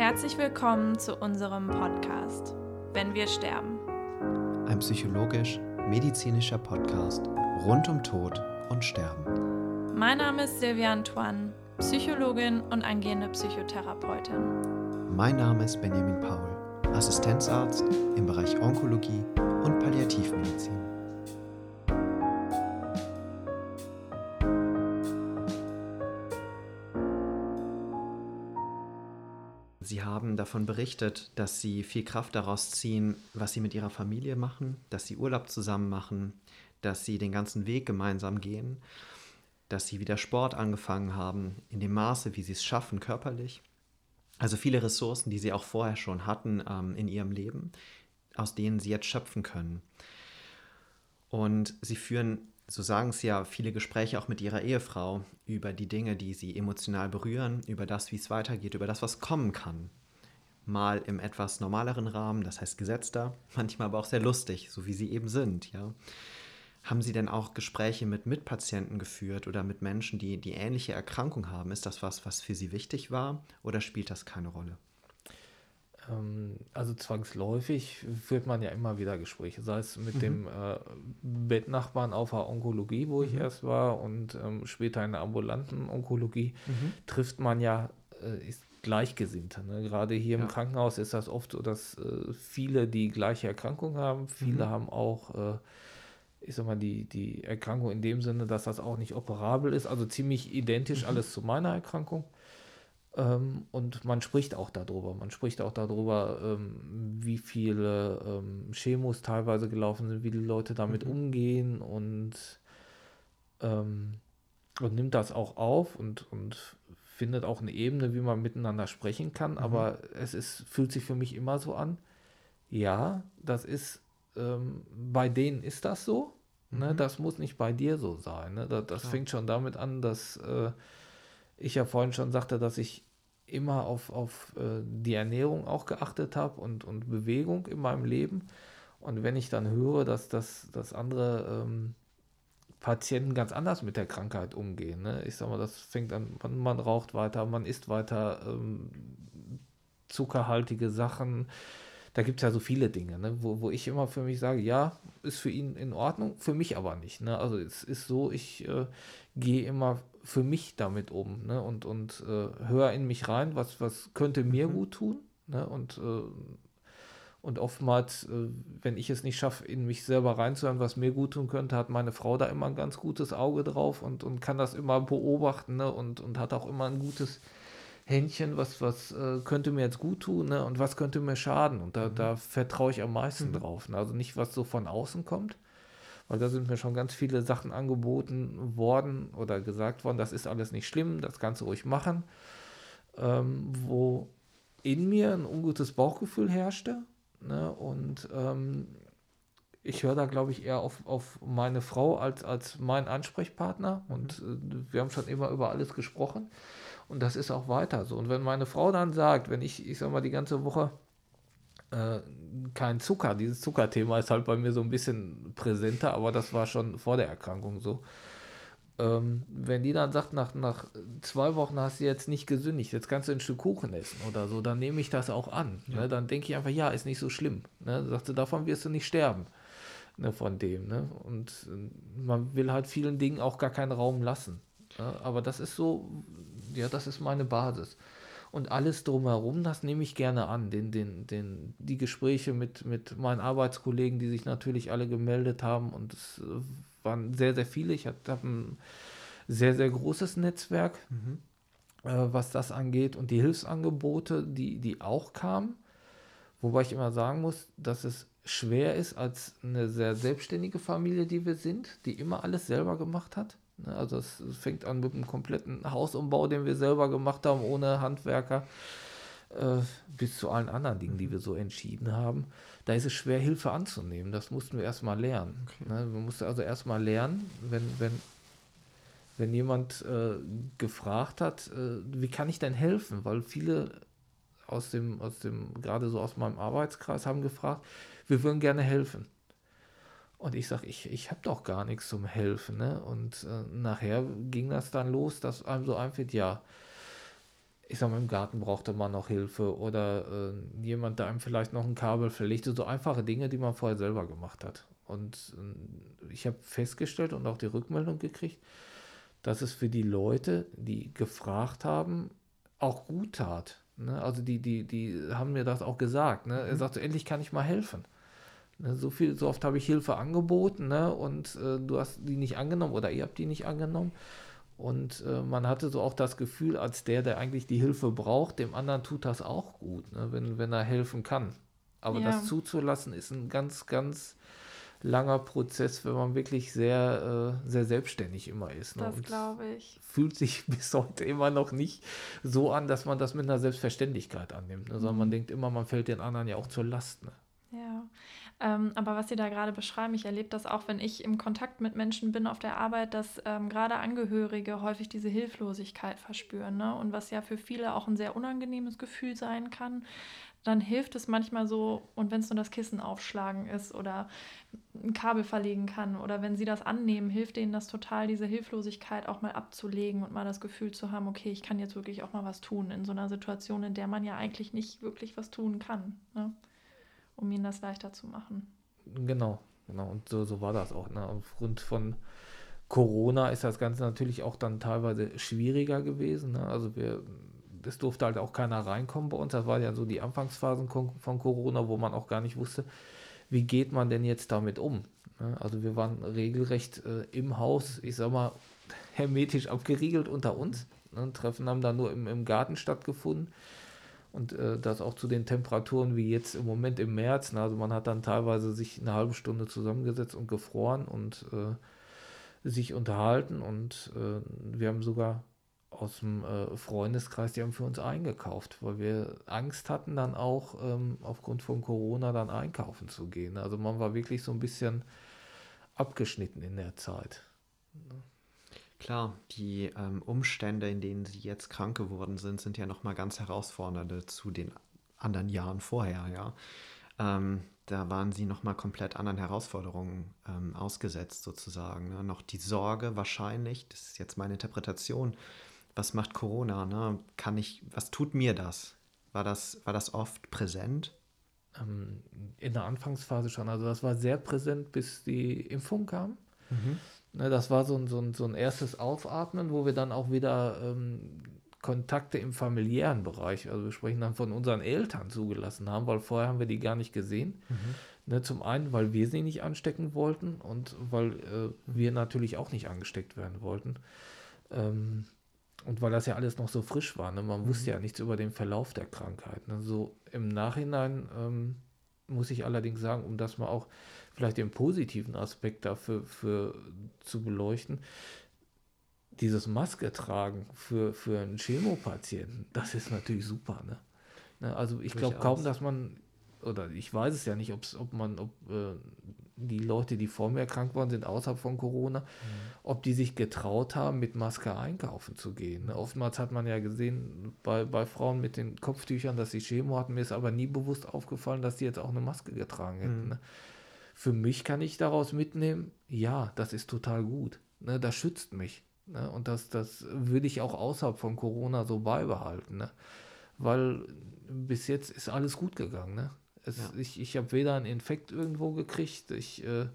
Herzlich willkommen zu unserem Podcast Wenn wir sterben. Ein psychologisch-medizinischer Podcast rund um Tod und Sterben. Mein Name ist Silvia Antoine, Psychologin und angehende Psychotherapeutin. Mein Name ist Benjamin Paul, Assistenzarzt im Bereich Onkologie und Palliativmedizin. Davon berichtet, dass Sie viel Kraft daraus ziehen, was Sie mit Ihrer Familie machen, dass Sie Urlaub zusammen machen, dass Sie den ganzen Weg gemeinsam gehen, dass Sie wieder Sport angefangen haben, in dem Maße, wie Sie es schaffen, körperlich. Also viele Ressourcen, die Sie auch vorher schon hatten ähm, in Ihrem Leben, aus denen Sie jetzt schöpfen können. Und Sie führen so sagen es ja viele Gespräche auch mit ihrer Ehefrau über die Dinge, die sie emotional berühren, über das, wie es weitergeht, über das, was kommen kann. Mal im etwas normaleren Rahmen, das heißt gesetzter, manchmal aber auch sehr lustig, so wie sie eben sind, ja. Haben Sie denn auch Gespräche mit Mitpatienten geführt oder mit Menschen, die die ähnliche Erkrankung haben? Ist das was, was für Sie wichtig war oder spielt das keine Rolle? Ähm, also zwangsläufig führt man ja immer wieder Gespräche, sei es mit mhm. dem äh, Bettnachbarn auf der Onkologie, wo ich mhm. erst war, und ähm, später in der ambulanten Onkologie, mhm. trifft man ja, äh, ist Gleichgesinnte. Ne? Gerade hier ja. im Krankenhaus ist das oft so, dass äh, viele die gleiche Erkrankung haben, viele mhm. haben auch äh, ich sag mal, die, die Erkrankung in dem Sinne, dass das auch nicht operabel ist, also ziemlich identisch mhm. alles zu meiner Erkrankung. Ähm, und man spricht auch darüber. Man spricht auch darüber, ähm, wie viele ähm, Chemos teilweise gelaufen sind, wie die Leute damit mhm. umgehen und, ähm, und nimmt das auch auf und, und findet auch eine Ebene, wie man miteinander sprechen kann. Mhm. Aber es ist, fühlt sich für mich immer so an, ja, das ist, ähm, bei denen ist das so. Ne? Mhm. Das muss nicht bei dir so sein. Ne? Das, das fängt schon damit an, dass äh, ich ja vorhin schon sagte, dass ich immer auf, auf äh, die Ernährung auch geachtet habe und, und Bewegung in meinem Leben. Und wenn ich dann höre, dass, dass, dass andere ähm, Patienten ganz anders mit der Krankheit umgehen, ne? ich sage mal, das fängt an, man, man raucht weiter, man isst weiter ähm, zuckerhaltige Sachen. Da gibt es ja so viele Dinge, ne? wo, wo ich immer für mich sage, ja, ist für ihn in Ordnung, für mich aber nicht. Ne? Also es ist so, ich äh, gehe immer für mich damit um ne? und, und äh, höre in mich rein, was, was könnte mir mhm. gut tun. Ne? Und, äh, und oftmals, äh, wenn ich es nicht schaffe, in mich selber reinzuhören, was mir gut tun könnte, hat meine Frau da immer ein ganz gutes Auge drauf und, und kann das immer beobachten ne? und, und hat auch immer ein gutes Händchen, was, was äh, könnte mir jetzt gut tun ne? und was könnte mir schaden. Und da, mhm. da vertraue ich am meisten mhm. drauf. Ne? Also nicht, was so von außen kommt, weil da sind mir schon ganz viele Sachen angeboten worden oder gesagt worden, das ist alles nicht schlimm, das kannst du ruhig machen, ähm, wo in mir ein ungutes Bauchgefühl herrschte ne? und ähm, ich höre da, glaube ich, eher auf, auf meine Frau als, als mein Ansprechpartner und äh, wir haben schon immer über alles gesprochen und das ist auch weiter so. Und wenn meine Frau dann sagt, wenn ich, ich sag mal, die ganze Woche äh, kein Zucker. Dieses Zuckerthema ist halt bei mir so ein bisschen präsenter, aber das war schon vor der Erkrankung so. Ähm, wenn die dann sagt, nach, nach zwei Wochen hast du jetzt nicht gesündigt, jetzt kannst du ein Stück Kuchen essen oder so, dann nehme ich das auch an. Ja. Ne? Dann denke ich einfach, ja, ist nicht so schlimm. Ne? Sie, davon wirst du nicht sterben. Ne, von dem. Ne? Und äh, man will halt vielen Dingen auch gar keinen Raum lassen. Ne? Aber das ist so, ja, das ist meine Basis und alles drumherum, das nehme ich gerne an. Den, den, den, die Gespräche mit, mit meinen Arbeitskollegen, die sich natürlich alle gemeldet haben und es waren sehr, sehr viele. Ich habe ein sehr, sehr großes Netzwerk, mhm. äh, was das angeht und die Hilfsangebote, die, die auch kamen. Wobei ich immer sagen muss, dass es schwer ist als eine sehr selbstständige Familie, die wir sind, die immer alles selber gemacht hat. Ne, also es fängt an mit einem kompletten Hausumbau, den wir selber gemacht haben, ohne Handwerker, äh, bis zu allen anderen Dingen, die wir so entschieden haben. Da ist es schwer, Hilfe anzunehmen. Das mussten wir erstmal lernen. Okay. Ne, man musste also erstmal lernen, wenn, wenn, wenn jemand äh, gefragt hat, äh, wie kann ich denn helfen? Weil viele aus dem, aus dem, gerade so aus meinem Arbeitskreis haben gefragt, wir würden gerne helfen. Und ich sage, ich, ich habe doch gar nichts zum Helfen. Ne? Und äh, nachher ging das dann los, dass einem so einfällt, ja, ich sag mal, im Garten brauchte man noch Hilfe oder äh, jemand, der einem vielleicht noch ein Kabel verlegte, so einfache Dinge, die man vorher selber gemacht hat. Und äh, ich habe festgestellt und auch die Rückmeldung gekriegt, dass es für die Leute, die gefragt haben, auch gut tat. Ne? Also die, die, die haben mir das auch gesagt. Ne? Er mhm. sagte, endlich kann ich mal helfen. Ne? So viel, so oft habe ich Hilfe angeboten ne? und äh, du hast die nicht angenommen oder ihr habt die nicht angenommen. Und äh, man hatte so auch das Gefühl, als der, der eigentlich die Hilfe braucht, dem anderen tut das auch gut, ne? wenn, wenn er helfen kann. Aber ja. das zuzulassen ist ein ganz, ganz langer Prozess, wenn man wirklich sehr, äh, sehr selbstständig immer ist. Ne? Das glaube ich. Fühlt sich bis heute immer noch nicht so an, dass man das mit einer Selbstverständlichkeit annimmt, ne? sondern man mhm. denkt immer, man fällt den anderen ja auch zur Last. Ne? Ja. Ähm, aber was Sie da gerade beschreiben, ich erlebe das auch, wenn ich im Kontakt mit Menschen bin auf der Arbeit, dass ähm, gerade Angehörige häufig diese Hilflosigkeit verspüren. Ne? Und was ja für viele auch ein sehr unangenehmes Gefühl sein kann, dann hilft es manchmal so, und wenn es nur das Kissen aufschlagen ist oder ein Kabel verlegen kann oder wenn sie das annehmen, hilft denen das total, diese Hilflosigkeit auch mal abzulegen und mal das Gefühl zu haben, okay, ich kann jetzt wirklich auch mal was tun in so einer Situation, in der man ja eigentlich nicht wirklich was tun kann. Ne? Um ihnen das leichter zu machen. Genau, genau. Und so, so war das auch. Ne? Aufgrund von Corona ist das Ganze natürlich auch dann teilweise schwieriger gewesen. Ne? Also wir, es durfte halt auch keiner reinkommen bei uns. Das waren ja so die Anfangsphasen von Corona, wo man auch gar nicht wusste, wie geht man denn jetzt damit um. Ne? Also wir waren regelrecht äh, im Haus, ich sag mal, hermetisch abgeriegelt unter uns. Ne? Treffen haben dann nur im, im Garten stattgefunden. Und äh, das auch zu den Temperaturen wie jetzt im Moment im März. Ne? Also man hat dann teilweise sich eine halbe Stunde zusammengesetzt und gefroren und äh, sich unterhalten. Und äh, wir haben sogar aus dem äh, Freundeskreis, die haben für uns eingekauft, weil wir Angst hatten, dann auch ähm, aufgrund von Corona dann einkaufen zu gehen. Also man war wirklich so ein bisschen abgeschnitten in der Zeit. Ne? Klar, die ähm, Umstände, in denen sie jetzt krank geworden sind, sind ja nochmal ganz herausfordernde zu den anderen Jahren vorher, ja. Ähm, da waren sie nochmal komplett anderen Herausforderungen ähm, ausgesetzt, sozusagen. Ne? Noch die Sorge wahrscheinlich, das ist jetzt meine Interpretation, was macht Corona? Ne? Kann ich, was tut mir das? War das, war das oft präsent? Ähm, in der Anfangsphase schon. Also das war sehr präsent, bis die Impfung kam. Mhm. Ne, das war so ein, so, ein, so ein erstes Aufatmen, wo wir dann auch wieder ähm, Kontakte im familiären Bereich, also wir sprechen dann von unseren Eltern zugelassen haben, weil vorher haben wir die gar nicht gesehen. Mhm. Ne, zum einen, weil wir sie nicht anstecken wollten und weil äh, wir natürlich auch nicht angesteckt werden wollten. Ähm, und weil das ja alles noch so frisch war. Ne? Man mhm. wusste ja nichts über den Verlauf der Krankheit. Ne? So im Nachhinein ähm, muss ich allerdings sagen, um das mal auch vielleicht den positiven Aspekt dafür für, zu beleuchten, dieses Maske tragen für, für einen Chemopatienten, das ist natürlich super. Ne? ne also ich glaube kaum, dass man, oder ich weiß es ja nicht, ob man, ob äh, die Leute, die vor mir krank waren, sind außerhalb von Corona, mhm. ob die sich getraut haben, mit Maske einkaufen zu gehen. Ne? Oftmals hat man ja gesehen bei, bei Frauen mit den Kopftüchern, dass sie Chemo hatten. Mir ist aber nie bewusst aufgefallen, dass die jetzt auch eine Maske getragen hätten. Mhm. Ne? Für mich kann ich daraus mitnehmen, ja, das ist total gut. Ne, das schützt mich. Ne, und das, das würde ich auch außerhalb von Corona so beibehalten. Ne? Weil bis jetzt ist alles gut gegangen. Ne? Es, ja. Ich, ich habe weder einen Infekt irgendwo gekriegt, ich äh,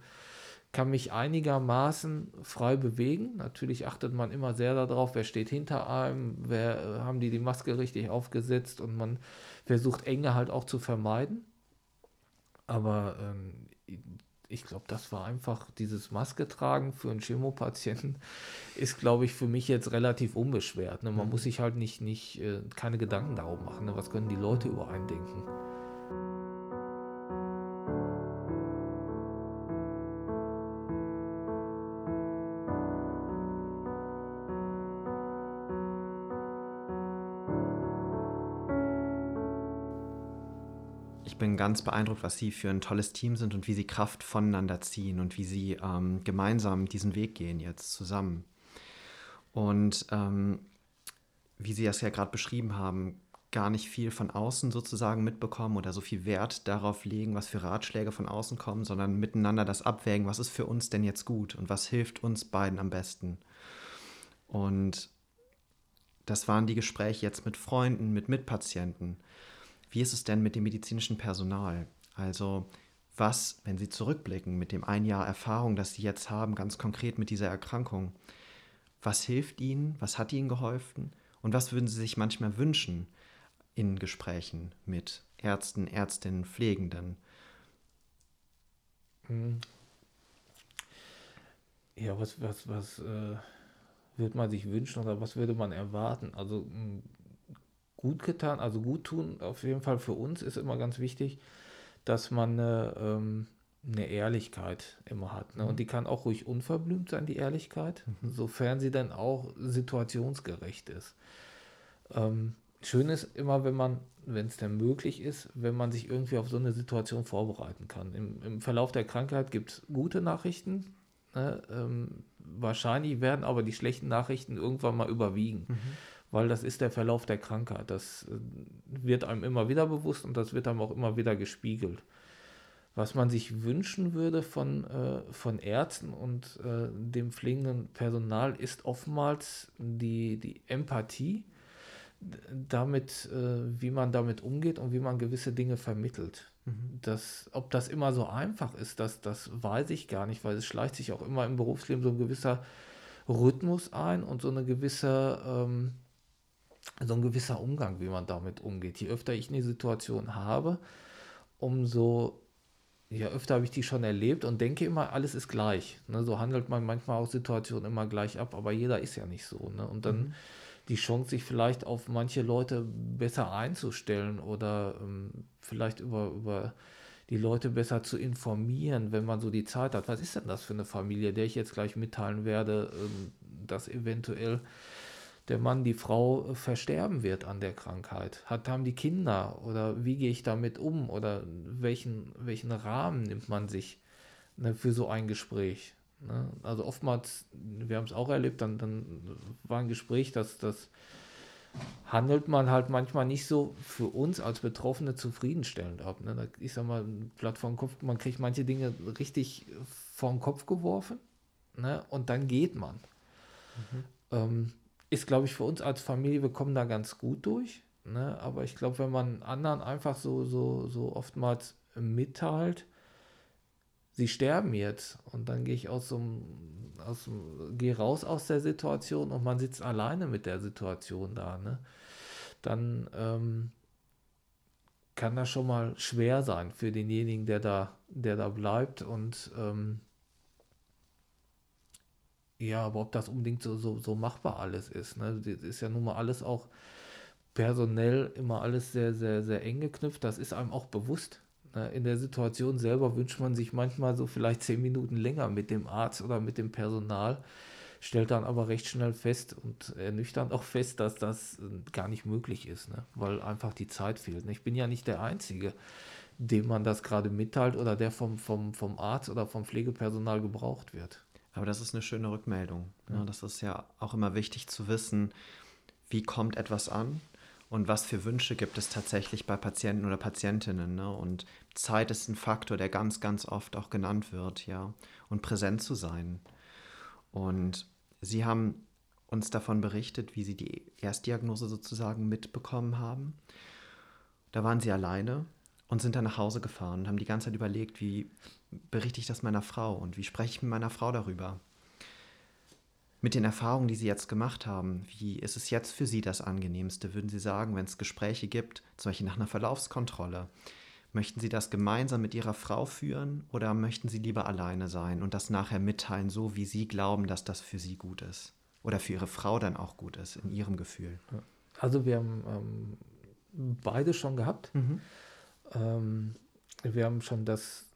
kann mich einigermaßen frei bewegen. Natürlich achtet man immer sehr darauf, wer steht hinter einem, wer äh, haben die die Maske richtig aufgesetzt und man versucht Enge halt auch zu vermeiden. Aber ähm, ich glaube, das war einfach dieses Maske tragen für einen Chemopatienten ist, glaube ich, für mich jetzt relativ unbeschwert. Ne? Man mhm. muss sich halt nicht, nicht äh, keine Gedanken darum machen. Ne? Was können die Leute über einen denken? Ich bin ganz beeindruckt, was Sie für ein tolles Team sind und wie Sie Kraft voneinander ziehen und wie Sie ähm, gemeinsam diesen Weg gehen jetzt zusammen. Und ähm, wie Sie das ja gerade beschrieben haben, gar nicht viel von außen sozusagen mitbekommen oder so viel Wert darauf legen, was für Ratschläge von außen kommen, sondern miteinander das abwägen, was ist für uns denn jetzt gut und was hilft uns beiden am besten. Und das waren die Gespräche jetzt mit Freunden, mit Mitpatienten. Wie ist es denn mit dem medizinischen Personal? Also was, wenn Sie zurückblicken mit dem ein Jahr Erfahrung, das Sie jetzt haben, ganz konkret mit dieser Erkrankung, was hilft Ihnen, was hat Ihnen geholfen und was würden Sie sich manchmal wünschen in Gesprächen mit Ärzten, Ärztinnen, Pflegenden? Hm. Ja, was, was, was äh, würde man sich wünschen oder was würde man erwarten? Also hm, gut getan, also gut tun, auf jeden Fall für uns ist immer ganz wichtig, dass man eine, ähm, eine Ehrlichkeit immer hat. Ne? Und mhm. die kann auch ruhig unverblümt sein, die Ehrlichkeit, mhm. sofern sie dann auch situationsgerecht ist. Ähm, schön ist immer, wenn man, wenn es denn möglich ist, wenn man sich irgendwie auf so eine Situation vorbereiten kann. Im, im Verlauf der Krankheit gibt es gute Nachrichten. Ne? Ähm, wahrscheinlich werden aber die schlechten Nachrichten irgendwann mal überwiegen. Mhm weil das ist der Verlauf der Krankheit. Das äh, wird einem immer wieder bewusst und das wird einem auch immer wieder gespiegelt. Was man sich wünschen würde von, äh, von Ärzten und äh, dem pflegenden Personal ist oftmals die, die Empathie damit, äh, wie man damit umgeht und wie man gewisse Dinge vermittelt. Mhm. Das, ob das immer so einfach ist, das, das weiß ich gar nicht, weil es schleicht sich auch immer im Berufsleben so ein gewisser Rhythmus ein und so eine gewisse ähm, so ein gewisser Umgang, wie man damit umgeht. Je öfter ich eine Situation habe, umso ja, öfter habe ich die schon erlebt und denke immer, alles ist gleich. Ne? So handelt man manchmal auch Situationen immer gleich ab, aber jeder ist ja nicht so. Ne? Und dann mhm. die Chance, sich vielleicht auf manche Leute besser einzustellen oder ähm, vielleicht über, über die Leute besser zu informieren, wenn man so die Zeit hat. Was ist denn das für eine Familie, der ich jetzt gleich mitteilen werde, ähm, dass eventuell der Mann, die Frau äh, versterben wird an der Krankheit? Hat, haben die Kinder oder wie gehe ich damit um oder welchen, welchen Rahmen nimmt man sich ne, für so ein Gespräch? Ne? Also oftmals, wir haben es auch erlebt, dann, dann war ein Gespräch, dass das handelt man halt manchmal nicht so für uns als Betroffene zufriedenstellend ab. Ne? Ich sag mal, platt vor den Kopf, man kriegt manche Dinge richtig vor den Kopf geworfen ne? und dann geht man. Mhm. Ähm, ist, glaube ich, für uns als Familie, wir kommen da ganz gut durch. Ne? Aber ich glaube, wenn man anderen einfach so, so, so oftmals mitteilt, sie sterben jetzt und dann gehe ich aus so aus gehe raus aus der Situation und man sitzt alleine mit der Situation da, ne? Dann ähm, kann das schon mal schwer sein für denjenigen, der da, der da bleibt und ähm, ja, aber ob das unbedingt so, so, so machbar alles ist, ne? Das ist ja nun mal alles auch personell immer alles sehr, sehr, sehr eng geknüpft. Das ist einem auch bewusst. Ne? In der Situation selber wünscht man sich manchmal so vielleicht zehn Minuten länger mit dem Arzt oder mit dem Personal, stellt dann aber recht schnell fest und ernüchternd auch fest, dass das äh, gar nicht möglich ist, ne? weil einfach die Zeit fehlt. Ne? Ich bin ja nicht der Einzige, dem man das gerade mitteilt oder der vom, vom, vom Arzt oder vom Pflegepersonal gebraucht wird. Aber das ist eine schöne Rückmeldung. Ja. Ne? Das ist ja auch immer wichtig zu wissen, wie kommt etwas an und was für Wünsche gibt es tatsächlich bei Patienten oder Patientinnen. Ne? Und Zeit ist ein Faktor, der ganz, ganz oft auch genannt wird, ja. Und präsent zu sein. Und Sie haben uns davon berichtet, wie Sie die Erstdiagnose sozusagen mitbekommen haben. Da waren Sie alleine und sind dann nach Hause gefahren und haben die ganze Zeit überlegt, wie berichte ich das meiner Frau und wie spreche ich mit meiner Frau darüber? Mit den Erfahrungen, die Sie jetzt gemacht haben, wie ist es jetzt für Sie das angenehmste? Würden Sie sagen, wenn es Gespräche gibt, zum Beispiel nach einer Verlaufskontrolle, möchten Sie das gemeinsam mit Ihrer Frau führen oder möchten Sie lieber alleine sein und das nachher mitteilen, so wie Sie glauben, dass das für Sie gut ist? Oder für Ihre Frau dann auch gut ist, in Ihrem Gefühl? Also wir haben ähm, beide schon gehabt. Mhm. Ähm, wir haben schon das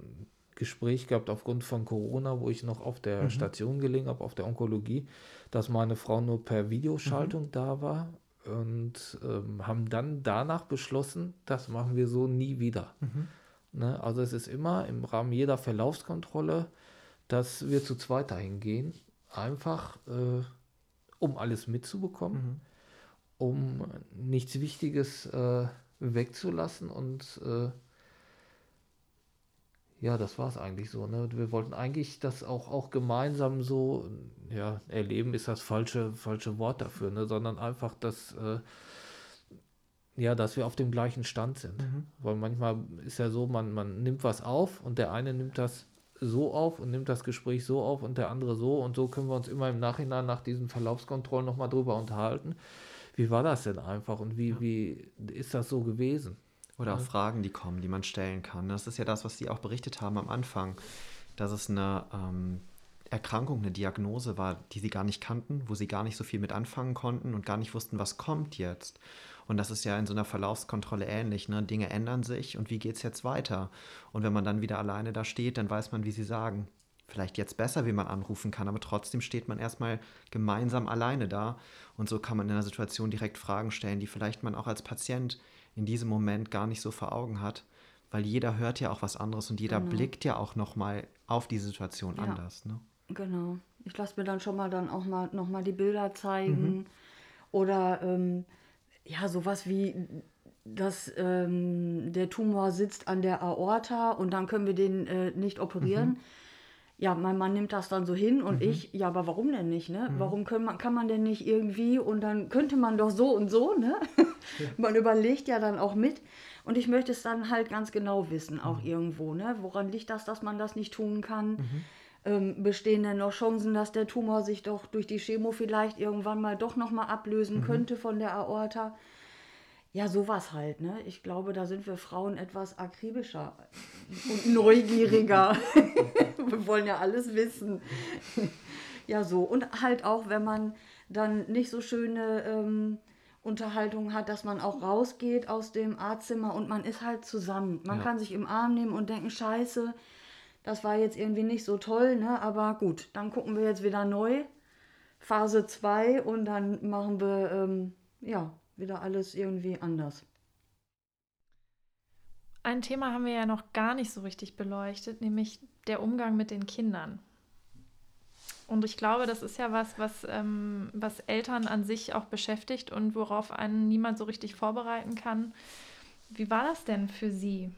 Gespräch gehabt aufgrund von Corona, wo ich noch auf der mhm. Station gelegen habe, auf der Onkologie, dass meine Frau nur per Videoschaltung mhm. da war und ähm, haben dann danach beschlossen, das machen wir so nie wieder. Mhm. Ne? Also es ist immer im Rahmen jeder Verlaufskontrolle, dass wir zu zweit dahin gehen, einfach äh, um alles mitzubekommen, mhm. um nichts Wichtiges äh, wegzulassen und äh, ja, das war es eigentlich so. Ne? Wir wollten eigentlich das auch, auch gemeinsam so, ja, erleben ist das falsche, falsche Wort dafür, ne? sondern einfach, dass, äh, ja, dass wir auf dem gleichen Stand sind. Mhm. Weil manchmal ist ja so, man, man nimmt was auf und der eine nimmt das so auf und nimmt das Gespräch so auf und der andere so und so können wir uns immer im Nachhinein nach diesen Verlaufskontrollen nochmal drüber unterhalten. Wie war das denn einfach und wie, wie ist das so gewesen? Oder auch Fragen, die kommen, die man stellen kann. Das ist ja das, was Sie auch berichtet haben am Anfang, dass es eine ähm, Erkrankung, eine Diagnose war, die Sie gar nicht kannten, wo Sie gar nicht so viel mit anfangen konnten und gar nicht wussten, was kommt jetzt. Und das ist ja in so einer Verlaufskontrolle ähnlich. Ne? Dinge ändern sich und wie geht es jetzt weiter? Und wenn man dann wieder alleine da steht, dann weiß man, wie Sie sagen. Vielleicht jetzt besser, wie man anrufen kann, aber trotzdem steht man erstmal gemeinsam alleine da. Und so kann man in einer Situation direkt Fragen stellen, die vielleicht man auch als Patient in diesem Moment gar nicht so vor Augen hat, weil jeder hört ja auch was anderes und jeder genau. blickt ja auch nochmal auf die Situation ja. anders. Ne? Genau. Ich lasse mir dann schon mal dann auch mal nochmal die Bilder zeigen. Mhm. Oder ähm, ja, sowas wie, dass ähm, der Tumor sitzt an der Aorta und dann können wir den äh, nicht operieren. Mhm. Ja, mein Mann nimmt das dann so hin und mhm. ich, ja, aber warum denn nicht, ne? Mhm. Warum kann man, kann man denn nicht irgendwie und dann könnte man doch so und so, ne? Ja. man überlegt ja dann auch mit und ich möchte es dann halt ganz genau wissen, auch mhm. irgendwo, ne? Woran liegt das, dass man das nicht tun kann? Mhm. Ähm, bestehen denn noch Chancen, dass der Tumor sich doch durch die Chemo vielleicht irgendwann mal doch nochmal ablösen mhm. könnte von der Aorta? Ja, sowas halt, ne? Ich glaube, da sind wir Frauen etwas akribischer und neugieriger. wir wollen ja alles wissen. ja, so. Und halt auch, wenn man dann nicht so schöne ähm, Unterhaltungen hat, dass man auch rausgeht aus dem Arztzimmer und man ist halt zusammen. Man ja. kann sich im Arm nehmen und denken, scheiße, das war jetzt irgendwie nicht so toll, ne? Aber gut, dann gucken wir jetzt wieder neu. Phase 2 und dann machen wir, ähm, ja, wieder alles irgendwie anders. Ein Thema haben wir ja noch gar nicht so richtig beleuchtet, nämlich der Umgang mit den Kindern. Und ich glaube, das ist ja was, was, ähm, was Eltern an sich auch beschäftigt und worauf einen niemand so richtig vorbereiten kann. Wie war das denn für Sie?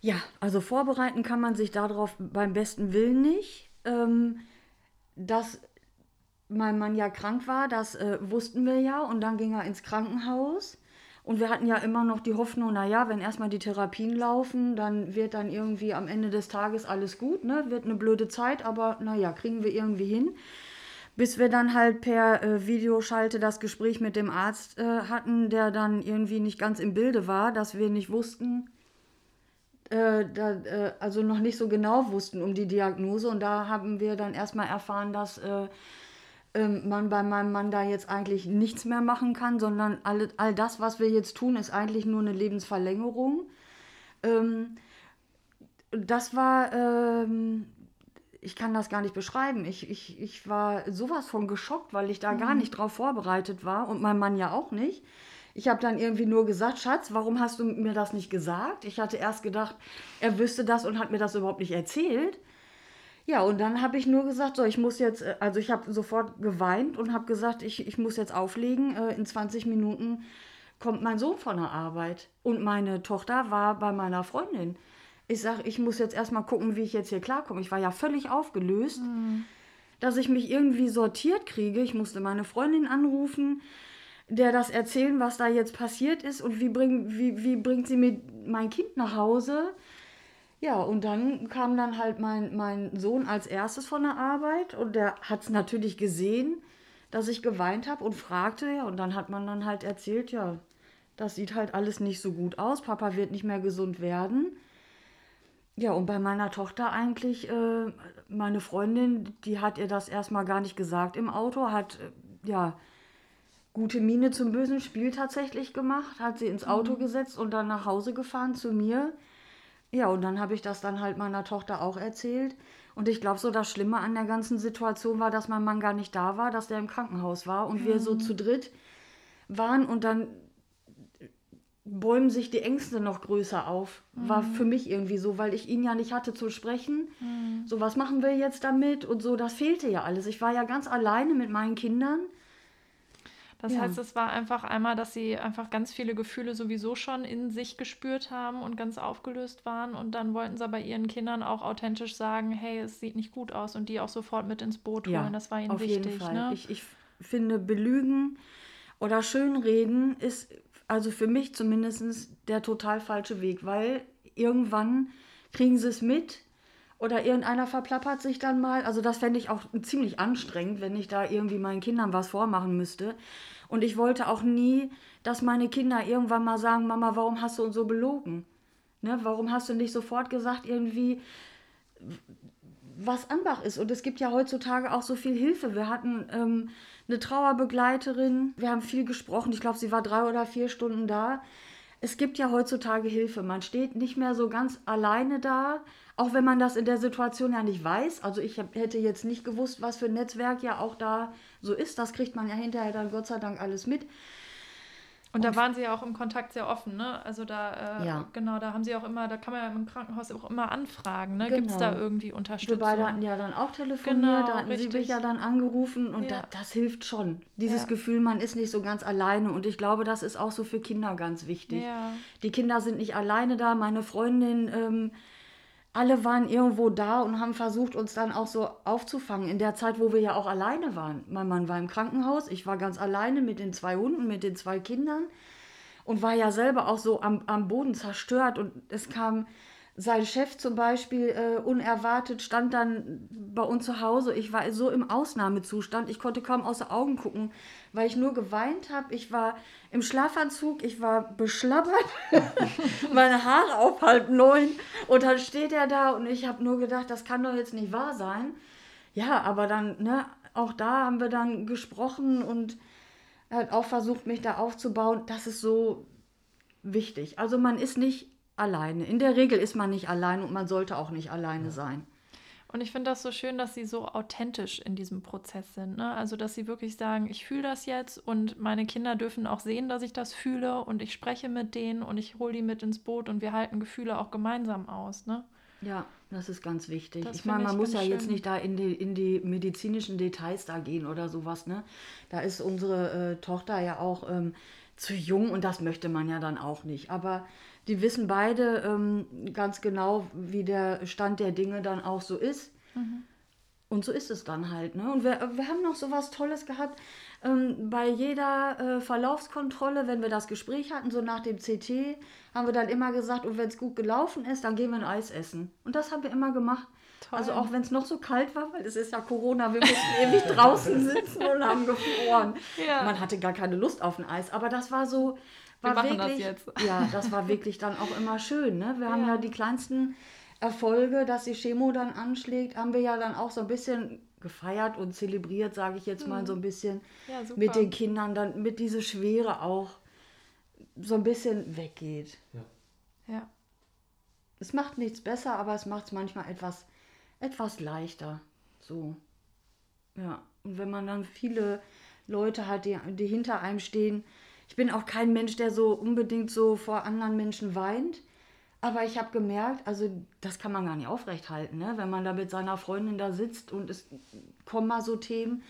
Ja, also vorbereiten kann man sich darauf beim besten Willen nicht. Ähm, das mein Mann ja krank war, das äh, wussten wir ja. Und dann ging er ins Krankenhaus. Und wir hatten ja immer noch die Hoffnung, naja, wenn erstmal die Therapien laufen, dann wird dann irgendwie am Ende des Tages alles gut, ne? Wird eine blöde Zeit, aber naja, kriegen wir irgendwie hin. Bis wir dann halt per äh, Videoschalte das Gespräch mit dem Arzt äh, hatten, der dann irgendwie nicht ganz im Bilde war, dass wir nicht wussten, äh, da, äh, also noch nicht so genau wussten um die Diagnose. Und da haben wir dann erstmal erfahren, dass äh, ähm, man bei meinem Mann da jetzt eigentlich nichts mehr machen kann, sondern all, all das, was wir jetzt tun, ist eigentlich nur eine Lebensverlängerung. Ähm, das war, ähm, ich kann das gar nicht beschreiben. Ich, ich, ich war sowas von geschockt, weil ich da mhm. gar nicht drauf vorbereitet war und mein Mann ja auch nicht. Ich habe dann irgendwie nur gesagt, Schatz, warum hast du mir das nicht gesagt? Ich hatte erst gedacht, er wüsste das und hat mir das überhaupt nicht erzählt. Ja, und dann habe ich nur gesagt, so, ich muss jetzt, äh, also ich habe sofort geweint und habe gesagt, ich, ich muss jetzt auflegen. Äh, in 20 Minuten kommt mein Sohn von der Arbeit. Und meine Tochter war bei meiner Freundin. Ich sage, ich muss jetzt erstmal gucken, wie ich jetzt hier klarkomme. Ich war ja völlig aufgelöst, mhm. dass ich mich irgendwie sortiert kriege. Ich musste meine Freundin anrufen, der das erzählen, was da jetzt passiert ist und wie, bring, wie, wie bringt sie mir mein Kind nach Hause. Ja, und dann kam dann halt mein, mein Sohn als erstes von der Arbeit und der hat es natürlich gesehen, dass ich geweint habe und fragte, ja, und dann hat man dann halt erzählt, ja, das sieht halt alles nicht so gut aus, Papa wird nicht mehr gesund werden. Ja, und bei meiner Tochter eigentlich, äh, meine Freundin, die hat ihr das erstmal gar nicht gesagt im Auto, hat, äh, ja, gute Miene zum bösen Spiel tatsächlich gemacht, hat sie ins Auto mhm. gesetzt und dann nach Hause gefahren zu mir. Ja, und dann habe ich das dann halt meiner Tochter auch erzählt. Und ich glaube, so das Schlimme an der ganzen Situation war, dass mein Mann gar nicht da war, dass der im Krankenhaus war und mhm. wir so mhm. zu dritt waren und dann bäumen sich die Ängste noch größer auf. Mhm. War für mich irgendwie so, weil ich ihn ja nicht hatte zu sprechen. Mhm. So, was machen wir jetzt damit? Und so, das fehlte ja alles. Ich war ja ganz alleine mit meinen Kindern. Das Ja. heißt, es war einfach einmal, dass sie einfach ganz viele Gefühle sowieso schon in sich gespürt haben und ganz aufgelöst waren. Und dann wollten sie bei ihren Kindern auch authentisch sagen, hey, es sieht nicht gut aus und die auch sofort mit ins Boot holen. das war ihnen auf wichtig. jeden Fall. Ne? Ich, ich finde, belügen oder schönreden ist also für mich zumindest der total falsche Weg, weil irgendwann kriegen sie es mit oder irgendeiner verplappert sich dann mal. Also das fände ich auch ziemlich anstrengend, wenn ich da irgendwie meinen Kindern was vormachen müsste. Und ich wollte auch nie, dass meine Kinder irgendwann mal sagen, Mama, warum hast du uns so belogen? Ne, warum hast du nicht sofort gesagt, irgendwie, was Anbach ist. Und es gibt ja heutzutage auch so viel Hilfe. Wir hatten ähm, eine Trauerbegleiterin, wir haben viel gesprochen. Ich glaube, sie war drei oder vier Stunden da. Es gibt ja heutzutage Hilfe. Man steht nicht mehr so ganz alleine da, auch wenn man das in der Situation ja nicht weiß. Also ich hab, hätte jetzt nicht gewusst, was für ein Netzwerk ja auch da so ist. Das kriegt man ja hinterher dann Gott sei Dank alles mit. Und da waren sie ja auch im Kontakt sehr offen, ne? Also da, äh, Ja. genau, da haben sie auch immer, da kann man ja im Krankenhaus auch immer anfragen, ne? Gibt es Genau. da irgendwie Wir Unterstützung? beide hatten ja dann auch telefoniert, Genau, da hatten sie richtig. mich ja dann angerufen und Ja. da, das hilft schon. Dieses Ja. Gefühl, man ist nicht so ganz alleine und ich glaube, das ist auch so für Kinder ganz wichtig. Die Kinder sind nicht alleine da, meine Freundin, ähm, alle waren irgendwo da und haben versucht, uns dann auch so aufzufangen. In der Zeit, wo wir ja auch alleine waren. Mein Mann war im Krankenhaus, ich war ganz alleine mit den zwei Hunden, mit den zwei Kindern und war ja selber auch so am, am Boden zerstört. Und es kam sein Chef zum Beispiel äh, unerwartet, stand dann bei uns zu Hause. Ich war so im Ausnahmezustand, ich konnte kaum aus den Augen gucken, weil ich nur geweint habe. Ich war im Schlafanzug, ich war beschlabbert, meine Haare auf halb neun. Und dann steht er da und ich habe nur gedacht, das kann doch jetzt nicht wahr sein. Ja, aber dann, ne, auch da haben wir dann gesprochen und er hat auch versucht, mich da aufzubauen. Das ist so wichtig. Also man ist nicht alleine. In der Regel ist man nicht alleine und man sollte auch nicht alleine sein. Und ich finde das so schön, dass sie so authentisch in diesem Prozess sind. Ne? Also, dass sie wirklich sagen, ich fühle das jetzt und meine Kinder dürfen auch sehen, dass ich das fühle und ich spreche mit denen und ich hole die mit ins Boot und wir halten Gefühle auch gemeinsam aus. Ne? Ja, das ist ganz wichtig. Das ich meine, man muss ja ganz jetzt schön. nicht da in die, in die medizinischen Details da gehen oder sowas, ne? Da ist unsere äh, Tochter ja auch ähm, zu jung und das möchte man ja dann auch nicht. Aber die wissen beide ähm, ganz genau, wie der Stand der Dinge dann auch so ist. Und so ist es dann halt. Ne? Und wir, wir haben noch so was Tolles gehabt. Ähm, bei jeder äh, Verlaufskontrolle, wenn wir das Gespräch hatten, so nach dem CT, haben wir dann immer gesagt, und wenn es gut gelaufen ist, dann gehen wir ein Eis essen. Und das haben wir immer gemacht. Toll. Also auch wenn es noch so kalt war, weil es ist ja Corona, wir mussten ewig draußen sitzen und haben gefroren. Ja. Man hatte gar keine Lust auf ein Eis. Aber das war so, war machen das wirklich, jetzt. ja, das war wirklich dann auch immer schön. Ne? Wir haben Ja. ja die kleinsten Erfolge, dass die Chemo dann anschlägt, haben wir ja dann auch so ein bisschen gefeiert und zelebriert, sage ich jetzt mal so ein bisschen Mhm. Ja, super. mit den Kindern, dann mit diese Schwere auch so ein bisschen weggeht. Ja. Es macht nichts besser, aber es macht es manchmal etwas, etwas leichter. So. Ja. Und wenn man dann viele Leute hat, die, die hinter einem stehen. Ich bin auch kein Mensch, der so unbedingt so vor anderen Menschen weint. Aber ich habe gemerkt, also das kann man gar nicht aufrechthalten, ne? wenn man da mit seiner Freundin da sitzt und es kommen mal so Themen,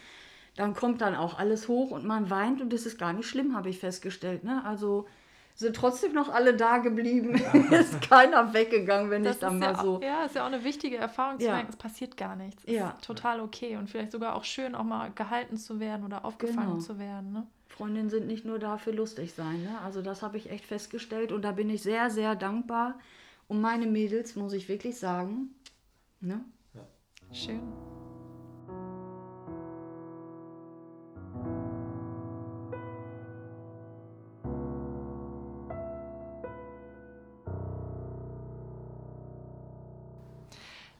dann kommt dann auch alles hoch und man weint und das ist gar nicht schlimm, habe ich festgestellt. Ne? Also sind trotzdem noch alle da geblieben. ist keiner weggegangen, wenn Das ich dann ist mal ja, so. ja, ist ja auch eine wichtige Erfahrung zu Ja. merken, es passiert gar nichts. Ja. ist total okay und vielleicht sogar auch schön, auch mal gehalten zu werden oder aufgefangen Genau. zu werden. Ne? Freundinnen sind nicht nur da für lustig sein. Ne? Also das habe ich echt festgestellt und da bin ich sehr, sehr dankbar. Und meine Mädels, muss ich wirklich sagen, ne? Schön.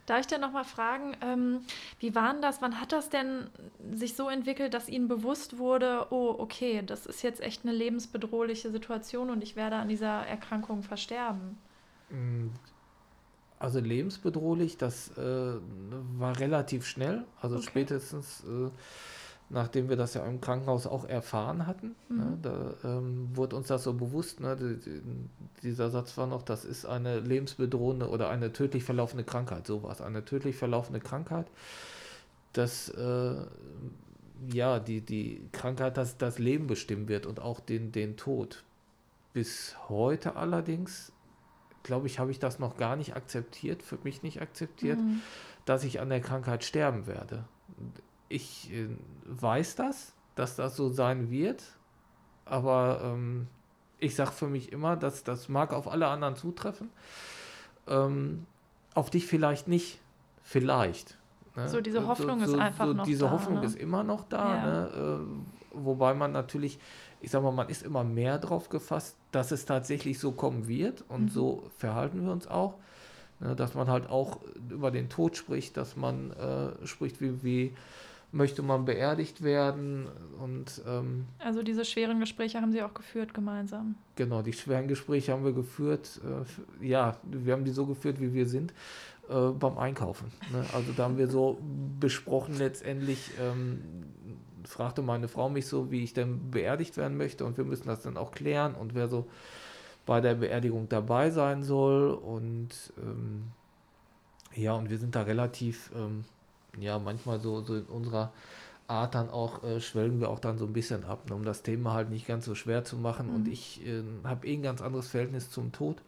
Darf ich denn noch mal fragen, ähm, wie war denn das? Wann hat das denn sich so entwickelt, dass Ihnen bewusst wurde, oh, okay, das ist jetzt echt eine lebensbedrohliche Situation und ich werde an dieser Erkrankung versterben? Also lebensbedrohlich, das äh, war relativ schnell. Also Okay. spätestens, äh, nachdem wir das ja im Krankenhaus auch erfahren hatten, ne, da ähm, wurde uns das so bewusst. Ne, die, die, dieser Satz war noch, das ist eine lebensbedrohende oder eine tödlich verlaufende Krankheit. So war es, eine tödlich verlaufende Krankheit. Das äh, ja, die, die Krankheit das, das Leben bestimmen wird und auch den, den Tod. Bis heute allerdings, glaube ich, habe ich das noch gar nicht akzeptiert, für mich nicht akzeptiert, mhm. dass ich an der Krankheit sterben werde. Ich äh, weiß das, dass das so sein wird, aber ähm, ich sage für mich immer, dass das mag auf alle anderen zutreffen. Ähm, auf dich vielleicht nicht. Vielleicht. Ne? So diese Hoffnung so, so, ist einfach so, noch diese da. Diese Hoffnung ne? ist immer noch da. Ja. Ne? Äh, wobei man natürlich, ich sag mal, man ist immer mehr drauf gefasst, dass es tatsächlich so kommen wird. Und mhm. so verhalten wir uns auch. Ne? Dass man halt auch über den Tod spricht, dass man äh, spricht, wie, wie möchte man beerdigt werden und ähm, also diese schweren Gespräche haben Sie auch geführt gemeinsam. Genau, die schweren Gespräche haben wir geführt. Äh, ja, wir haben die so geführt, wie wir sind äh, beim Einkaufen. Ne? Also da haben wir so besprochen letztendlich. Ähm, fragte meine Frau mich so, wie ich denn beerdigt werden möchte und wir müssen das dann auch klären und wer so bei der Beerdigung dabei sein soll und ähm, ja und wir sind da relativ ähm, ja, manchmal so, so in unserer Art dann auch, äh, schwellen wir auch dann so ein bisschen ab, ne, um das Thema halt nicht ganz so schwer zu machen. Mhm. Und ich äh, habe eh ein ganz anderes Verhältnis zum Tod,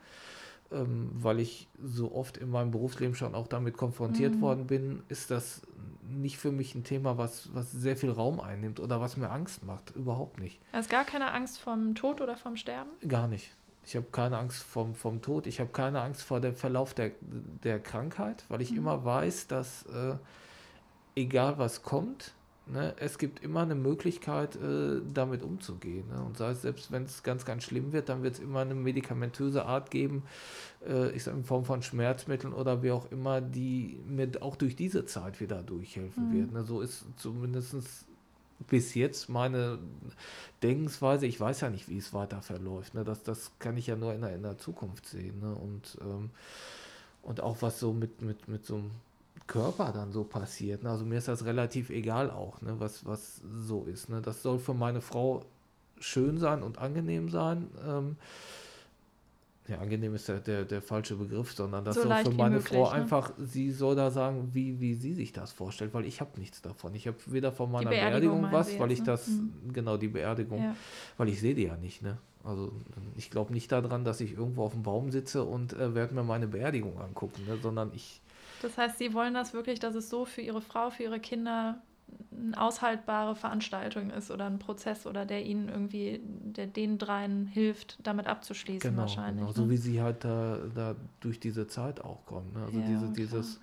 ähm, weil ich so oft in meinem Berufsleben schon auch damit konfrontiert mhm. worden bin, ist das nicht für mich ein Thema, was, was sehr viel Raum einnimmt oder was mir Angst macht. Überhaupt nicht. Hast gar keine Angst vom Tod oder vom Sterben? Gar nicht. Ich habe keine Angst vom, vom Tod. Ich habe keine Angst vor dem Verlauf der, der Krankheit, weil ich mhm. immer weiß, dass äh, egal was kommt, ne, es gibt immer eine Möglichkeit, äh, damit umzugehen. Ne? Und sei es selbst, wenn es ganz, ganz schlimm wird, dann wird es immer eine medikamentöse Art geben, äh, ich sage in Form von Schmerzmitteln oder wie auch immer, die mir auch durch diese Zeit wieder durchhelfen mhm. wird. Ne? So ist zumindest bis jetzt meine Denkensweise, ich weiß ja nicht, wie es weiter verläuft. Ne? Das, das kann ich ja nur in der, in der Zukunft sehen. Ne? Und, ähm, und auch was so mit, mit, mit so einem Körper dann so passiert. Ne? Also mir ist das relativ egal auch, ne? was, was so ist. Ne? Das soll für meine Frau schön sein und angenehm sein. Ähm, ja, angenehm ist der, der, der falsche Begriff, sondern das so soll für meine möglich, Frau ne? einfach, sie soll da sagen, wie, wie sie sich das vorstellt, weil ich habe nichts davon. Ich habe weder von meiner Beerdigung, Beerdigung was, weil ich ne? das, mhm. genau die Beerdigung, ja. weil ich sehe die ja nicht, ne? Also ich glaube nicht daran, dass ich irgendwo auf dem Baum sitze und äh, werde mir meine Beerdigung angucken, ne? sondern ich das heißt, Sie wollen das wirklich, dass es so für Ihre Frau, für Ihre Kinder eine aushaltbare Veranstaltung ist oder ein Prozess oder der ihnen irgendwie, der den dreien hilft, damit abzuschließen genau, wahrscheinlich. Genau, ne? so wie sie halt da, da durch diese Zeit auch kommen. Ne? Also ja, diese, dieses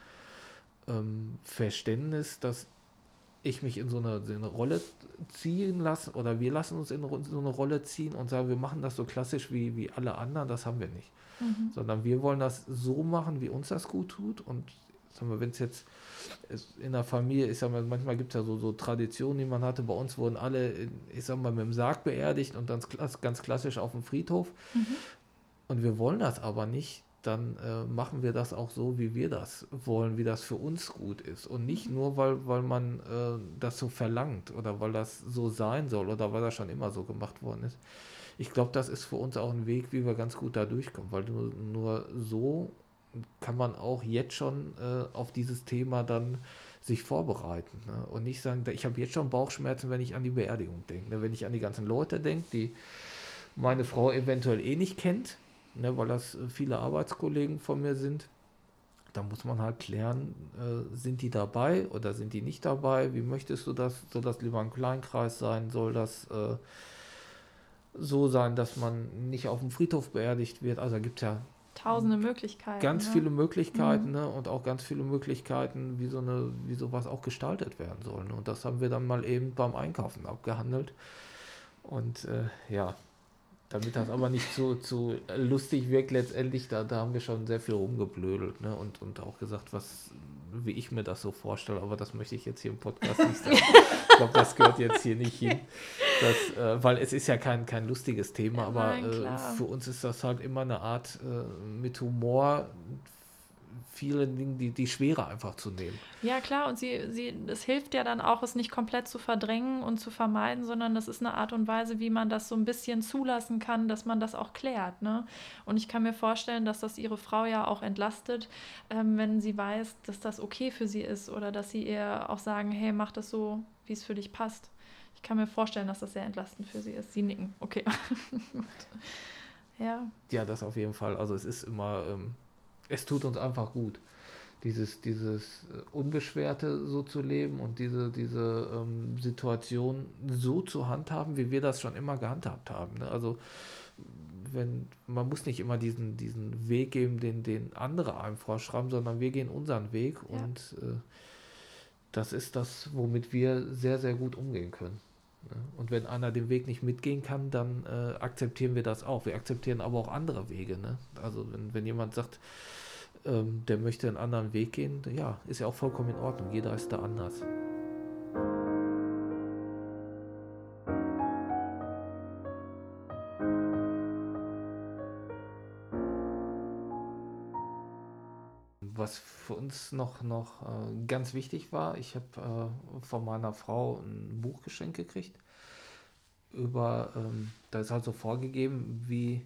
ähm, Verständnis, dass ich mich in so eine, so eine Rolle ziehen lasse oder wir lassen uns in so eine Rolle ziehen und sagen, wir machen das so klassisch wie, wie alle anderen, das haben wir nicht. Mhm. Sondern wir wollen das so machen, wie uns das gut tut und wenn es jetzt in der Familie, ich sag mal, manchmal gibt es ja so, so Traditionen, die man hatte. Bei uns wurden alle, ich sag mal, mit dem Sarg beerdigt und dann ganz klassisch auf dem Friedhof. Mhm. Und wir wollen das aber nicht, dann äh, machen wir das auch so, wie wir das wollen, wie das für uns gut ist. Und nicht mhm. nur, weil, weil man äh, das so verlangt oder weil das so sein soll oder weil das schon immer so gemacht worden ist. Ich glaube, das ist für uns auch ein Weg, wie wir ganz gut da durchkommen, weil nur, nur so kann man auch jetzt schon äh, auf dieses Thema dann sich vorbereiten. Ne? Und nicht sagen, ich habe jetzt schon Bauchschmerzen, wenn ich an die Beerdigung denke. Ne? Wenn ich an die ganzen Leute denke, die meine Frau eventuell eh nicht kennt, ne? weil das viele Arbeitskollegen von mir sind, dann muss man halt klären, äh, sind die dabei oder sind die nicht dabei? Wie möchtest du das? Soll das lieber ein Kleinkreis sein? Soll das äh, so sein, dass man nicht auf dem Friedhof beerdigt wird? Also gibt es ja Tausende Möglichkeiten. Ganz ne? viele Möglichkeiten mhm. ne? und auch ganz viele Möglichkeiten, wie so eine, wie sowas auch gestaltet werden soll. Ne? Und das haben wir dann mal eben beim Einkaufen abgehandelt. Und äh, ja, damit das aber nicht zu, zu lustig wirkt letztendlich, da, da haben wir schon sehr viel rumgeblödelt ne? und, und auch gesagt, was, wie ich mir das so vorstelle, aber das möchte ich jetzt hier im Podcast nicht sagen. ich glaube, das gehört jetzt hier nicht hin. Das, äh, weil es ist ja kein, kein lustiges Thema, aber Nein, äh, für uns ist das halt immer eine Art äh, mit Humor viele Dinge, die, die Schwere einfach zu nehmen. Ja, klar, und sie, sie, es hilft ja dann auch, es nicht komplett zu verdrängen und zu vermeiden, sondern das ist eine Art und Weise, wie man das so ein bisschen zulassen kann, dass man das auch klärt. Ne? Und ich kann mir vorstellen, dass das ihre Frau ja auch entlastet, ähm, wenn sie weiß, dass das okay für sie ist oder dass sie ihr auch sagen, hey, mach das so, wie es für dich passt. Ich kann mir vorstellen, dass das sehr entlastend für sie ist. Sie nicken, okay. ja. Ja, das auf jeden Fall. Also es ist immer. Ähm es tut uns einfach gut, dieses, dieses äh, Unbeschwerte so zu leben und diese, diese ähm, Situation so zu handhaben, wie wir das schon immer gehandhabt haben. Ne? Also wenn, man muss nicht immer diesen, diesen Weg geben, den, den andere einem vorschreiben, sondern wir gehen unseren Weg ja. und äh, das ist das, womit wir sehr, sehr gut umgehen können. Ne? Und wenn einer den Weg nicht mitgehen kann, dann äh, akzeptieren wir das auch. Wir akzeptieren aber auch andere Wege. Ne? Also wenn, wenn jemand sagt, ähm, der möchte einen anderen Weg gehen, ja, ist ja auch vollkommen in Ordnung. Jeder ist da anders. Was für uns noch, noch äh, ganz wichtig war, ich habe äh, von meiner Frau ein Buchgeschenk gekriegt. Über, ähm, da ist halt so vorgegeben, wie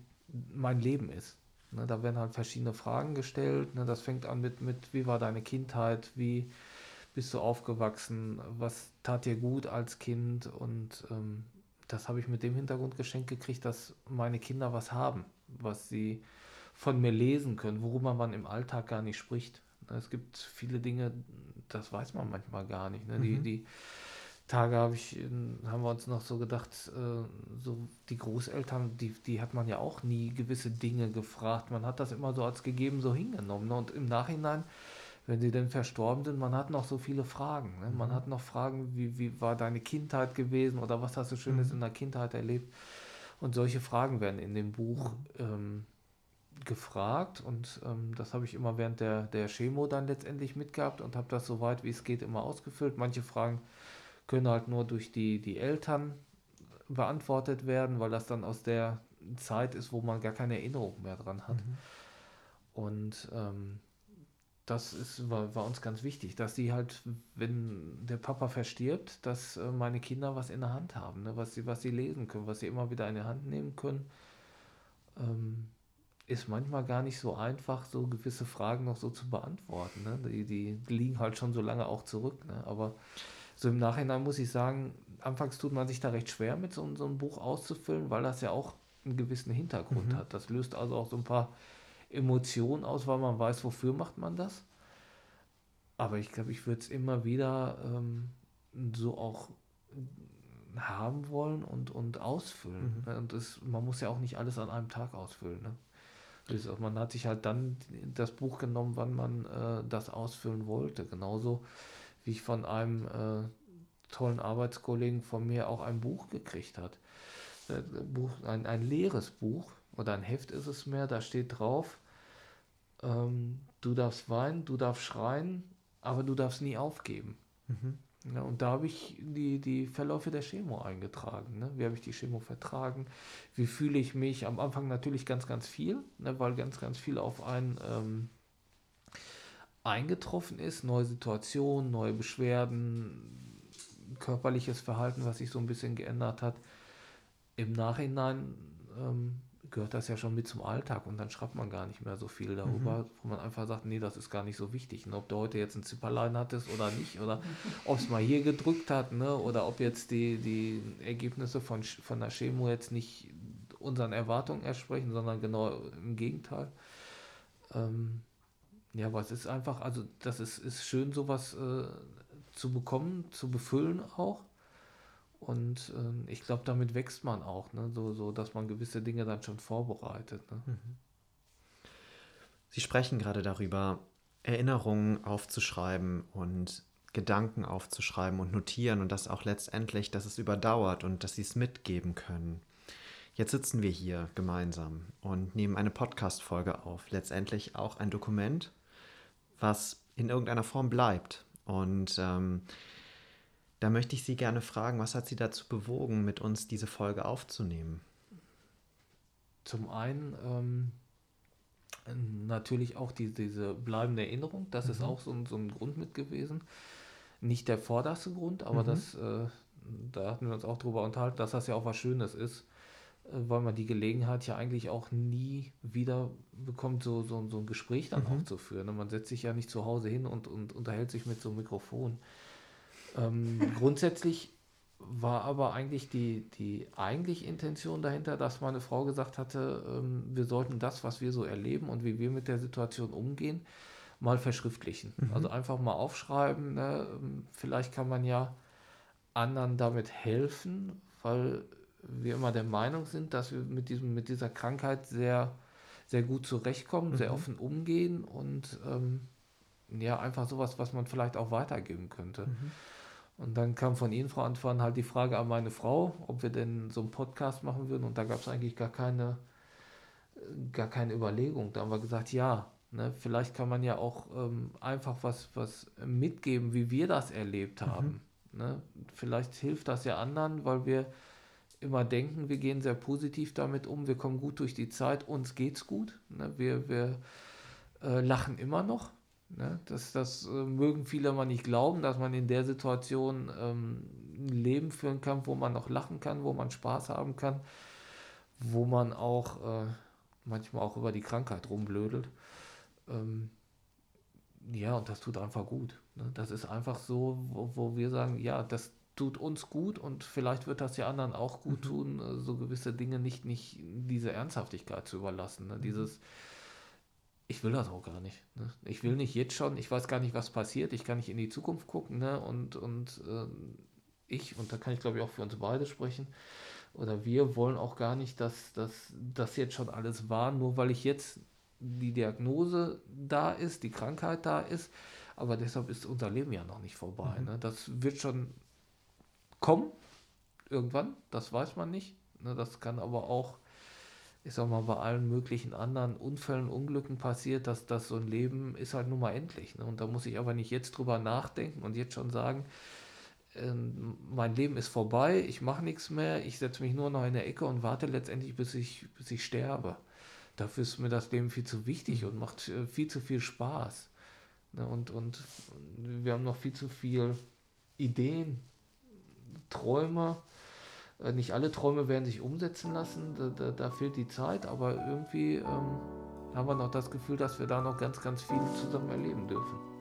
mein Leben ist. Ne, da werden halt verschiedene Fragen gestellt. Ne, das fängt an mit, mit, wie war deine Kindheit, wie bist du aufgewachsen, was tat dir gut als Kind und ähm, das habe ich mit dem Hintergrund geschenkt gekriegt, dass meine Kinder was haben, was sie von mir lesen können, worüber man im Alltag gar nicht spricht. Ne, es gibt viele Dinge, das weiß man manchmal gar nicht. Ne? Mhm. Die, die Tage habe ich, haben wir uns noch so gedacht, äh, so die Großeltern, die, die hat man ja auch nie gewisse Dinge gefragt. Man hat das immer so als gegeben so hingenommen. Ne? Und im Nachhinein, wenn sie denn verstorben sind, man hat noch so viele Fragen. Ne? Man mhm. hat noch Fragen, wie, wie war deine Kindheit gewesen oder was hast du Schönes mhm. in der Kindheit erlebt? Und solche Fragen werden in dem Buch mhm. ähm, gefragt und ähm, das habe ich immer während der, der Chemo dann letztendlich mitgehabt und habe das so weit wie es geht immer ausgefüllt. Manche Fragen können halt nur durch die, die Eltern beantwortet werden, weil das dann aus der Zeit ist, wo man gar keine Erinnerung mehr dran hat. Mhm. Und ähm, das ist, war, war, uns ganz wichtig, dass sie halt, wenn der Papa verstirbt, dass äh, meine Kinder was in der Hand haben, ne? was, sie, was sie lesen können, was sie immer wieder in die Hand nehmen können. Ähm, ist manchmal gar nicht so einfach, so gewisse Fragen noch so zu beantworten. Ne? Die, die liegen halt schon so lange auch zurück. Ne? Aber so im Nachhinein muss ich sagen, anfangs tut man sich da recht schwer mit so, so einem Buch auszufüllen, weil das ja auch einen gewissen Hintergrund mhm. hat. Das löst also auch so ein paar Emotionen aus, weil man weiß, wofür macht man das. Aber ich glaube, ich würde es immer wieder ähm, so auch haben wollen und, und ausfüllen. Mhm. Und das, man muss ja auch nicht alles an einem Tag ausfüllen. Ne? Also man hat sich halt dann das Buch genommen, wann man äh, das ausfüllen wollte. Genauso wie ich von einem äh, tollen Arbeitskollegen von mir auch ein Buch gekriegt hat. Ein, äh, Buch, ein, ein leeres Buch oder ein Heft ist es mehr, da steht drauf, ähm, du darfst weinen, du darfst schreien, aber du darfst nie aufgeben. Mhm. Ja, und da habe ich die, die Verläufe der Chemo eingetragen. Ne? Wie habe ich die Chemo vertragen? Wie fühle ich mich? Am Anfang natürlich ganz, ganz viel, ne? weil ganz, ganz viel auf einen ähm, eingetroffen ist, neue Situationen, neue Beschwerden, körperliches Verhalten, was sich so ein bisschen geändert hat. Im Nachhinein ähm, gehört das ja schon mit zum Alltag und dann schreibt man gar nicht mehr so viel darüber, mhm. wo man einfach sagt, nee, das ist gar nicht so wichtig. Und ob du heute jetzt ein Zipperlein hattest oder nicht, oder ob es mal hier gedrückt hat, ne, oder ob jetzt die, die Ergebnisse von, von der Chemo jetzt nicht unseren Erwartungen entsprechen, sondern genau im Gegenteil. Ähm, ja, aber es ist einfach, also das ist, ist schön, sowas äh, zu bekommen, zu befüllen auch. Und äh, ich glaube, damit wächst man auch, ne? so, so, dass man gewisse Dinge dann schon vorbereitet. Ne? Mhm. Sie sprechen gerade darüber, Erinnerungen aufzuschreiben und Gedanken aufzuschreiben und notieren und das auch letztendlich, dass es überdauert und dass sie es mitgeben können. Jetzt sitzen wir hier gemeinsam und nehmen eine Podcast-Folge auf. Letztendlich auch ein Dokument, was in irgendeiner Form bleibt. Und ähm, da möchte ich Sie gerne fragen, was hat Sie dazu bewogen, mit uns diese Folge aufzunehmen? Zum einen ähm, natürlich auch die, diese bleibende Erinnerung, das mhm. ist auch so ein, so ein Grund mit gewesen. Nicht der vorderste Grund, aber mhm. das, äh, da hatten wir uns auch drüber unterhalten, dass das ja auch was Schönes ist, äh, weil man die Gelegenheit ja eigentlich auch nie wieder bekommt, so, so, so ein Gespräch dann mhm. auch zu führen. Man setzt sich ja nicht zu Hause hin und, und unterhält sich mit so einem Mikrofon. Ähm, grundsätzlich war aber eigentlich die, die eigentlich Intention dahinter, dass meine Frau gesagt hatte, ähm, wir sollten das, was wir so erleben und wie wir mit der Situation umgehen, mal verschriftlichen. Mhm. Also einfach mal aufschreiben. Ne? Ähm, vielleicht kann man ja anderen damit helfen, weil wir immer der Meinung sind, dass wir mit, diesem, mit dieser Krankheit sehr, sehr gut zurechtkommen, mhm. sehr offen umgehen und ähm, ja, einfach sowas, was man vielleicht auch weitergeben könnte. Mhm. Und dann kam von Ihnen, Frau Antoine, halt die Frage an meine Frau, ob wir denn so einen Podcast machen würden. Und da gab es eigentlich gar keine, gar keine Überlegung. Da haben wir gesagt, ja, ne, vielleicht kann man ja auch ähm, einfach was, was mitgeben, wie wir das erlebt mhm. haben. Mhm. Ne? Vielleicht hilft das ja anderen, weil wir immer denken, wir gehen sehr positiv damit um, wir kommen gut durch die Zeit, uns geht's gut. Ne? Wir, wir äh, lachen immer noch. Ne? Das, das äh, mögen viele mal nicht glauben, dass man in der Situation ähm, ein Leben führen kann, wo man noch lachen kann, wo man Spaß haben kann, wo man auch äh, manchmal auch über die Krankheit rumblödelt. Ähm, ja, und das tut einfach gut. Ne? Das ist einfach so, wo, wo, wir sagen, ja, das tut uns gut und vielleicht wird das die anderen auch gut mhm. tun, äh, so gewisse Dinge nicht, nicht diese Ernsthaftigkeit zu überlassen. Ne? Mhm. Dieses, ich will das auch gar nicht. Ne? Ich will nicht jetzt schon, ich weiß gar nicht, was passiert, ich kann nicht in die Zukunft gucken ne? und, und äh, ich, und da kann ich glaube ich auch für uns beide sprechen, oder wir wollen auch gar nicht, dass, dass das jetzt schon alles war, nur weil ich jetzt die Diagnose da ist, die Krankheit da ist, aber deshalb ist unser Leben ja noch nicht vorbei. Mhm. Ne? Das wird schon kommen, irgendwann, das weiß man nicht. Ne? Das kann aber auch ich sag mal, bei allen möglichen anderen Unfällen, Unglücken passiert, dass das so ein Leben ist halt nun mal endlich. Ne? Und da muss ich aber nicht jetzt drüber nachdenken und jetzt schon sagen, äh, mein Leben ist vorbei, ich mache nichts mehr, ich setze mich nur noch in der Ecke und warte letztendlich, bis ich, bis ich sterbe. Dafür ist mir das Leben viel zu wichtig und macht äh, viel zu viel Spaß. Ne? Und, und wir haben noch viel zu viel Ideen, Träume, nicht alle Träume werden sich umsetzen lassen, da, da, da fehlt die Zeit, aber irgendwie ähm, haben wir noch das Gefühl, dass wir da noch ganz, ganz viel zusammen erleben dürfen.